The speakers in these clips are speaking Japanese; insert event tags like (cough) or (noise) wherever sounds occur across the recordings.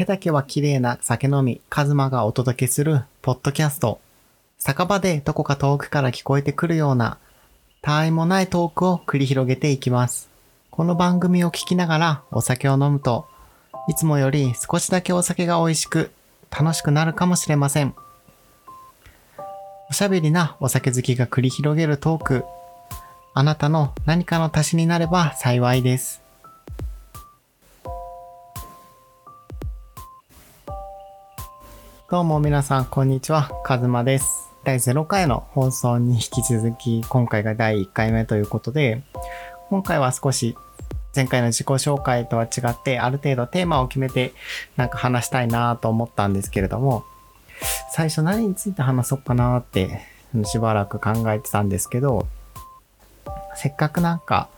手だけは綺麗な酒飲み、カズマがお届けするポッドキャスト。酒場でどこか遠くから聞こえてくるような、他愛もないトークを繰り広げていきます。この番組を聞きながらお酒を飲むと、いつもより少しだけお酒が美味しく、楽しくなるかもしれません。おしゃべりなお酒好きが繰り広げるトーク。あなたの何かの足しになれば幸いです。どうも皆さん、こんにちは。カズマです。第0回の放送に引き続き、今回が第1回目ということで、今回は少し前回の自己紹介とは違って、ある程度テーマを決めてなんか話したいなと思ったんですけれども、最初何について話そうかなってしばらく考えてたんですけど、せっかくなんか、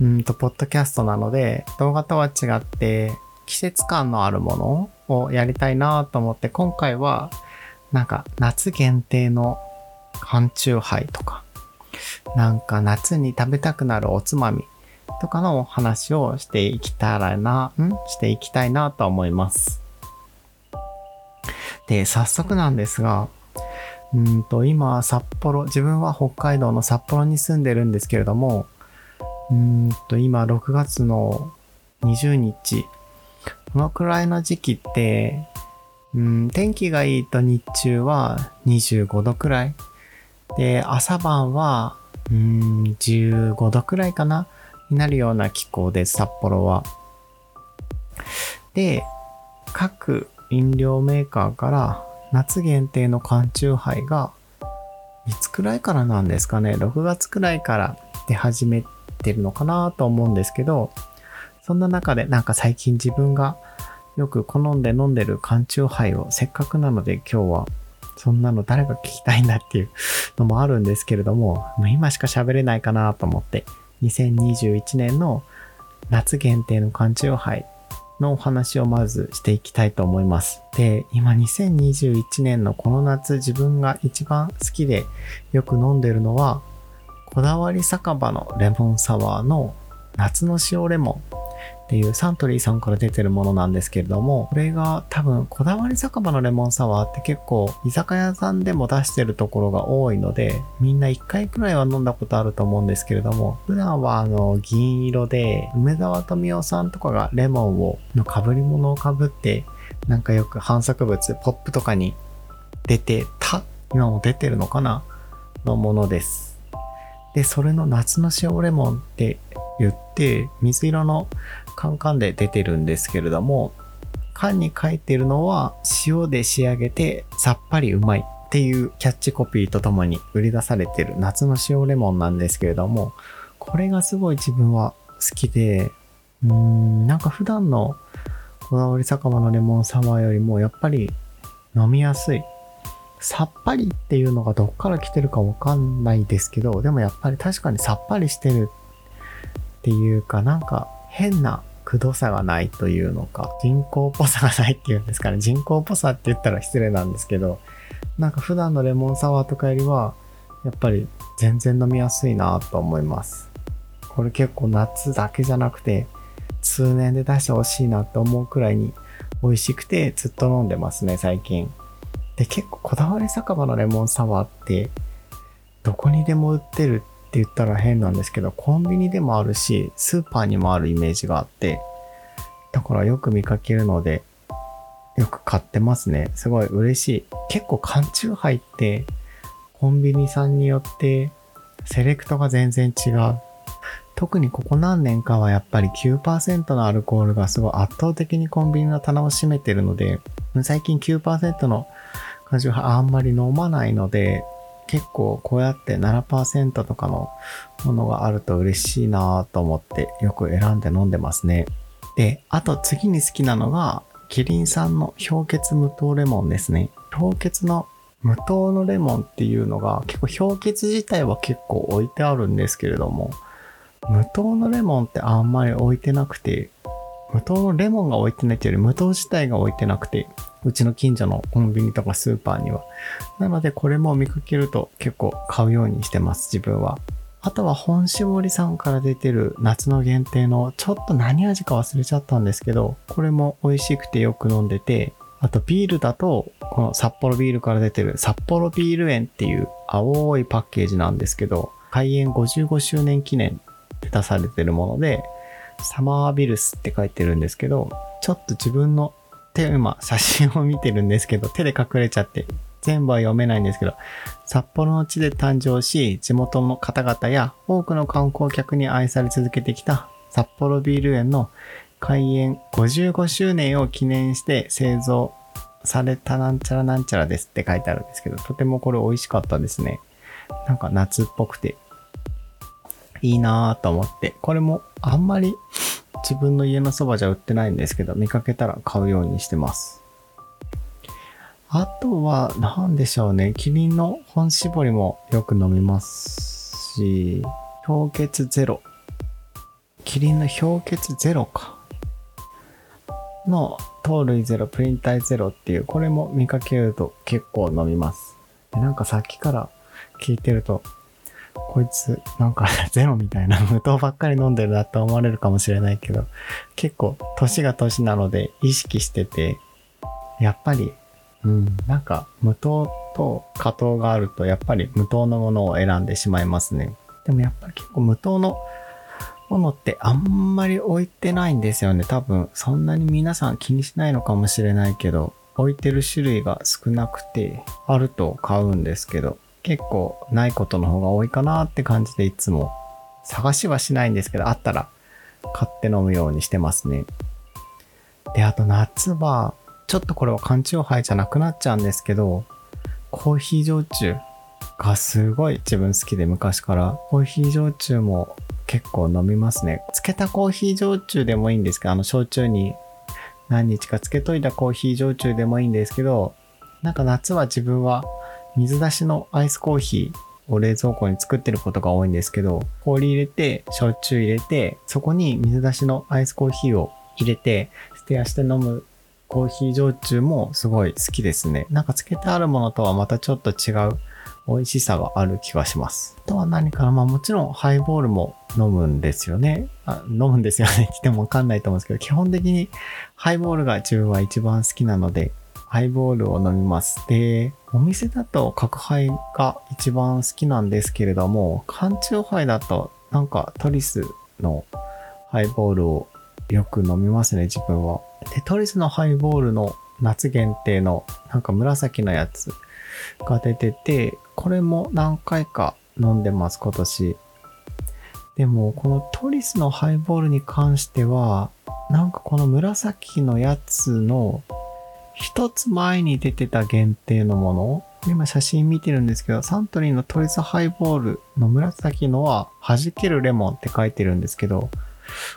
うんと、ポッドキャストなので、動画とは違って、季節感のあるものをやりたいなと思って、今回は、なんか、夏限定の缶チューハイとか、なんか夏に食べたくなるおつまみとかのお話をしていきたらな、ん？していきたいなと思います。で、早速なんですが、うんと、今、札幌、自分は北海道の札幌に住んでるんですけれども、うんと、今、6月の20日、このくらいの時期って、うん、天気がいいと日中は25度くらい。で、朝晩は、うん、15度くらいかなになるような気候です、札幌は。で、各飲料メーカーから夏限定の缶チューハイが、いつくらいからなんですかね ?6 月くらいから出始めてるのかなと思うんですけど、そんな中でなんか最近自分がよく好んで飲んでる缶チューハイをせっかくなので今日はそんなの誰が聞きたいんだっていうのもあるんですけれども、もう今しか喋れないかなと思って、2021年の夏限定の缶チューハイのお話をまずしていきたいと思います。で、今2021年のこの夏自分が一番好きでよく飲んでるのは、こだわり酒場のレモンサワーの夏の塩レモンっていうサントリーさんから出てるものなんですけれども、これが多分こだわり酒場のレモンサワーって結構居酒屋さんでも出してるところが多いので、みんな一回くらいは飲んだことあると思うんですけれども、普段はあの銀色で梅沢富美男さんとかがレモンをの被り物をかぶって、なんかよく反作物、ポップとかに出てた、今も出てるのかなのものです。で、それの夏の塩レモンって言って、水色のカンカンで出てるんですけれども、缶に書いてるのは塩で仕上げてさっぱりうまいっていうキャッチコピーとともに売り出されてる夏の塩レモンなんですけれども、これがすごい自分は好きで、うーん、なんか普段のこだわり酒場のレモンサワーよりもやっぱり飲みやすい。さっぱりっていうのがどっから来てるかわかんないですけど、でもやっぱり確かにさっぱりしてるっていうか、なんか変なくどさがないというのか、人工っぽさがないっていうんですかね。人工っぽさって言ったら失礼なんですけど、なんか普段のレモンサワーとかよりは、やっぱり全然飲みやすいなと思います。これ結構夏だけじゃなくて、通年で出してほしいなって思うくらいに美味しくてずっと飲んでますね、最近。で、結構こだわり酒場のレモンサワーって、どこにでも売ってるって言ったら変なんですけど、コンビニでもあるし、スーパーにもあるイメージがあって、だからよく見かけるので、よく買ってますね。すごい嬉しい。結構缶チューハイって、コンビニさんによって、セレクトが全然違う。特にここ何年かはやっぱり9%のアルコールがすごい圧倒的にコンビニの棚を占めてるので、最近9%の果汁あんまり飲まないので、結構こうやって7%とかのものがあると嬉しいなと思ってよく選んで飲んでますね。で、あと次に好きなのが、キリンさんの氷結無糖レモンですね。氷結の無糖のレモンっていうのが結構氷結自体は結構置いてあるんですけれども、無糖のレモンってあんまり置いてなくて、無糖のレモンが置いてないというより無糖自体が置いてなくて、うちの近所のコンビニとかスーパーには。なのでこれも見かけると結構買うようにしてます、自分は。あとは本搾りさんから出てる夏の限定のちょっと何味か忘れちゃったんですけど、これも美味しくてよく飲んでて、あとビールだと、この札幌ビールから出てる札幌ビール園っていう青いパッケージなんですけど、開園55周年記念で出されてるもので、サマービルスって書いてるんですけど、ちょっと自分の手、今写真を見てるんですけど、手で隠れちゃって全部は読めないんですけど、札幌の地で誕生し、地元の方々や多くの観光客に愛され続けてきた札幌ビール園の開園55周年を記念して製造されたなんちゃらなんちゃらですって書いてあるんですけど、とてもこれ美味しかったですね。なんか夏っぽくていいなぁと思って、これもあんまり自分の家のそばじゃ売ってないんですけど、見かけたら買うようにしてます。あとは、何でしょうね。キリンの本搾りもよく飲みますし、氷結ゼロ。キリンの氷結ゼロか。の糖類ゼロ、プリン体ゼロっていう、これも見かけると結構飲みます。でなんかさっきから聞いてると、こいつなんか (laughs) ゼロみたいな無糖ばっかり飲んでるなって思われるかもしれないけど、結構年が年なので意識してて、やっぱり、うん、なんか無糖と加糖があるとやっぱり無糖のものを選んでしまいますね。でもやっぱり結構無糖のものってあんまり置いてないんですよね。多分そんなに皆さん気にしないのかもしれないけど、置いてる種類が少なくて、あると買うんですけど、結構ないことの方が多いかなって感じでいつも探しはしないんですけど、あったら買って飲むようにしてますね。で、あと夏は、ちょっとこれは缶中杯じゃなくなっちゃうんですけど、コーヒー焼酎がすごい自分好きで昔からコーヒー焼酎も結構飲みますね。漬けたコーヒー焼酎でもいいんですけど、あの焼酎に何日か漬けといたコーヒー焼酎でもいいんですけど、なんか夏は自分は水出しのアイスコーヒーを冷蔵庫に作ってることが多いんですけど、氷入れて、焼酎入れて、そこに水出しのアイスコーヒーを入れて、捨て足して飲むコーヒー焼酎もすごい好きですね。なんか漬けてあるものとはまたちょっと違う美味しさがある気がします。あとは何かな？まあもちろんハイボールも飲むんですよね。あ飲むんですよね。って言ってもわかんないと思うんですけど、基本的にハイボールが自分は一番好きなので、ハイボールを飲みます。で、お店だと角杯が一番好きなんですけれども、缶中杯だとなんかトリスのハイボールをよく飲みますね、自分は。で、トリスのハイボールの夏限定のなんか紫のやつが出てて、これも何回か飲んでます、今年。でも、このトリスのハイボールに関しては、なんかこの紫のやつの一つ前に出てた限定のもの。今写真見てるんですけど、サントリーのトリスハイボールの紫のは弾けるレモンって書いてるんですけど、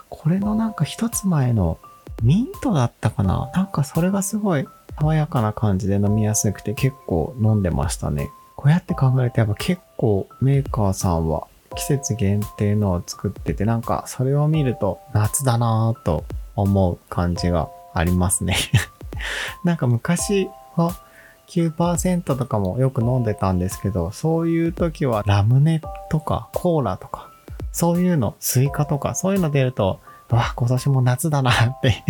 これのなんか一つ前のミントだったかな？なんかそれがすごい爽やかな感じで飲みやすくて結構飲んでましたね。こうやって考えるとやっぱ結構メーカーさんは季節限定のを作っててなんかそれを見ると夏だなぁと思う感じがありますね。(laughs) なんか昔は9%とかもよく飲んでたんですけど、そういう時はラムネとかコーラとか、そういうの、スイカとか、そういうの出ると、わ、今年も夏だなって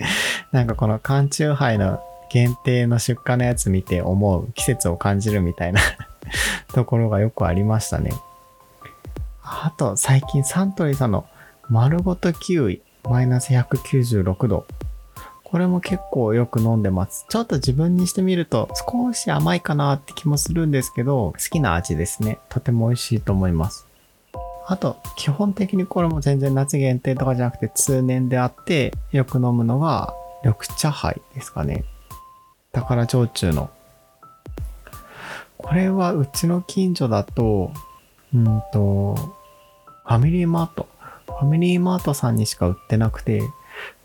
(laughs) なんかこの缶チューハイの限定の出荷のやつ見て思う季節を感じるみたいな (laughs) ところがよくありましたね。あと最近サントリーさんの丸ごとキウイマイナス196度これも結構よく飲んでます。ちょっと自分にしてみると少し甘いかなって気もするんですけど、好きな味ですね。とても美味しいと思います。あと、基本的にこれも全然夏限定とかじゃなくて通年であって、よく飲むのが緑茶杯ですかね。宝焼酎の。これはうちの近所だと、うんと、ファミリーマート。ファミリーマートさんにしか売ってなくて、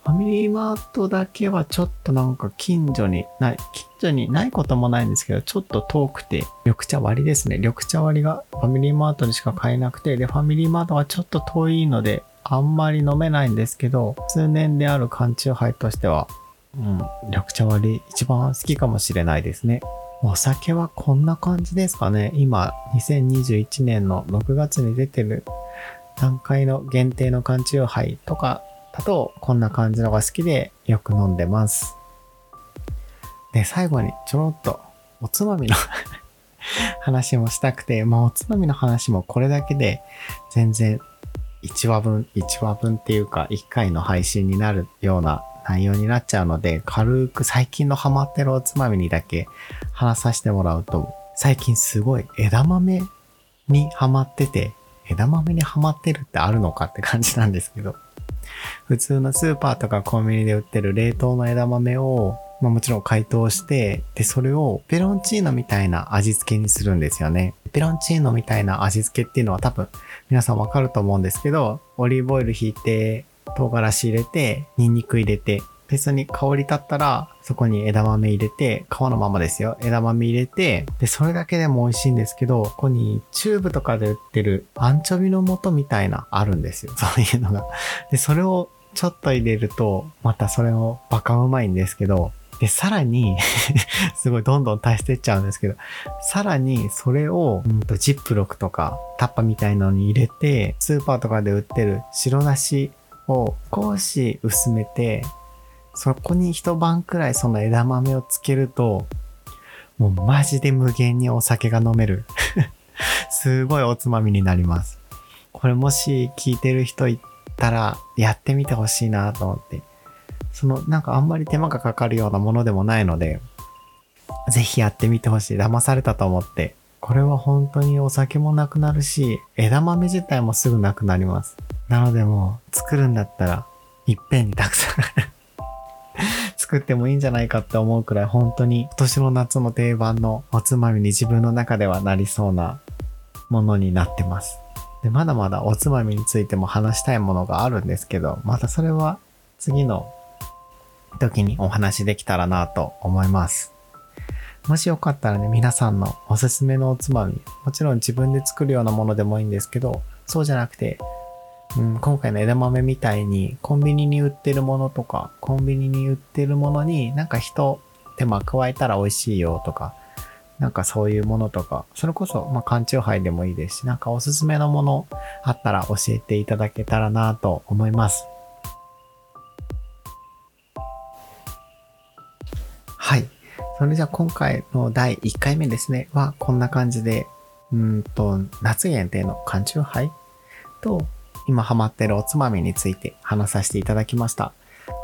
ファミリーマートだけはちょっとなんか近所にない、近所にないこともないんですけど、ちょっと遠くて、緑茶割りですね。緑茶割りがファミリーマートにしか買えなくて、で、ファミリーマートはちょっと遠いので、あんまり飲めないんですけど、通年である缶中杯としては、うん、緑茶割り一番好きかもしれないですね。お酒はこんな感じですかね。今、2021年の6月に出てる段階の限定の缶チューハイとかだと、こんな感じのが好きでよく飲んでます。で、最後にちょろっとおつまみの (laughs) 話もしたくて、まあおつまみの話もこれだけで全然1話分、1話分っていうか1回の配信になるような内容になっちゃうので、軽く最近のハマってるおつまみにだけ話させてもらうと、最近すごい枝豆にハマってて、枝豆にハマってるってあるのかって感じなんですけど、普通のスーパーとかコンビニで売ってる冷凍の枝豆をまあもちろん解凍して、で、それをペロンチーノみたいな味付けにするんですよね。ペロンチーノみたいな味付けっていうのは多分皆さんわかると思うんですけど、オリーブオイル引いて、唐辛子入れて、ニンニク入れて、別に香り立ったら、そこに枝豆入れて、皮のままですよ。枝豆入れて、で、それだけでも美味しいんですけど、ここにチューブとかで売ってるアンチョビの素みたいな、あるんですよ。そういうのが。で、それをちょっと入れると、またそれもバカうまいんですけど、で、さらに (laughs) すごいどんどん足していっちゃうんですけど、さらにそれを、うんと、ジップロックとかタッパみたいなのに入れて、スーパーとかで売ってる白だしを少し薄めて、そこに一晩くらいその枝豆をつけると、もうマジで無限にお酒が飲める (laughs) すごいおつまみになります。これもし聞いてる人いたらやってみてほしいなと思って。そのなんかあんまり手間がかかるようなものでもないので、ぜひやってみてほしい。騙されたと思って。これは本当にお酒もなくなるし、枝豆自体もすぐなくなります。なのでもう作るんだったら、いっぺんにたくさん (laughs) 作ってもいいんじゃないかって思うくらい本当に今年の夏の定番のおつまみに自分の中ではなりそうなものになってます。で、まだまだおつまみについても話したいものがあるんですけど、またそれは次の時にお話できたらなと思います。もしよかったらね、皆さんのおすすめのおつまみ、もちろん自分で作るようなものでもいいんですけど、そうじゃなくて、うん、今回の枝豆みたいにコンビニに売ってるものとか、コンビニに売ってるものになんか一手間加えたら美味しいよとか、なんかそういうものとか、それこそ、まあ、缶チューハイでもいいですし、なんかおすすめのものあったら教えていただけたらなと思います。はい。それじゃあ今回の第1回目ですね、はこんな感じで、うんと、夏限定の缶チューハイと、今ハマってるおつまみについて話させていただきました。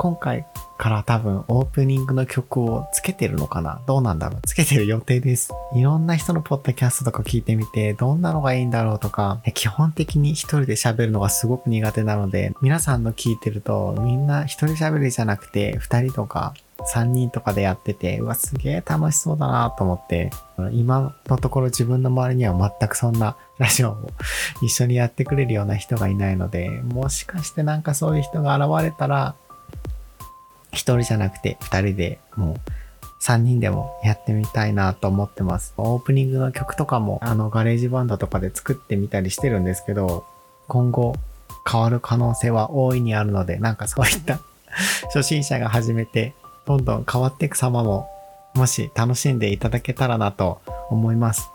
今回から多分オープニングの曲をつけてるのかな？どうなんだろう？つけてる予定です。いろんな人のポッドキャストとか聞いてみて、どんなのがいいんだろうとか、基本的に一人で喋るのがすごく苦手なので、皆さんの聞いてると、みんな一人喋りじゃなくて、二人とか3人とかでやってて、うわ、すげえ楽しそうだなと思って、今のところ自分の周りには全くそんなラジオを一緒にやってくれるような人がいないので、もしかしてなんかそういう人が現れたら、一人じゃなくて二人でもう三人でもやってみたいなと思ってます。オープニングの曲とかもあのガレージバンドとかで作ってみたりしてるんですけど、今後変わる可能性は大いにあるので、なんかそういった初心者が始めてどんどん変わっていく様ももし楽しんでいただけたらなと思います。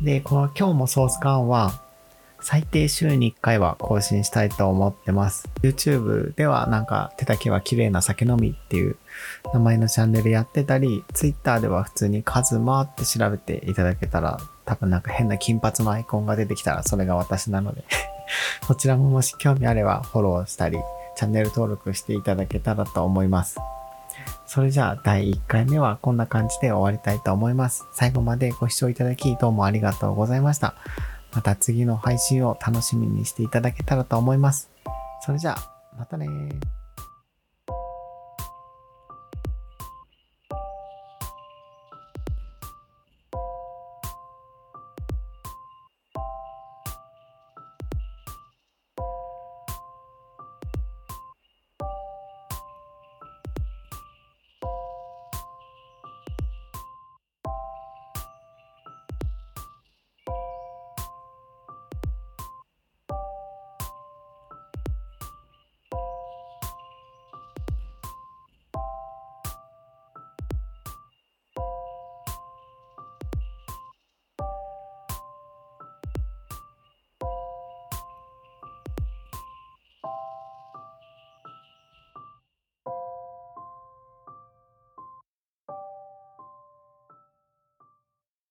で、この今日もソース缶は最低週に1回は更新したいと思ってます。YouTube ではなんか手だけは綺麗な酒飲みっていう名前のチャンネルやってたり、Twitter では普通にカズマって調べていただけたら、多分なんか変な金髪のアイコンが出てきたらそれが私なので (laughs) こちらももし興味あればフォローしたり、チャンネル登録していただけたらと思います。それじゃあ第1回目はこんな感じで終わりたいと思います。最後までご視聴いただきどうもありがとうございました。また次の配信を楽しみにしていただけたらと思います。それじゃあ、またね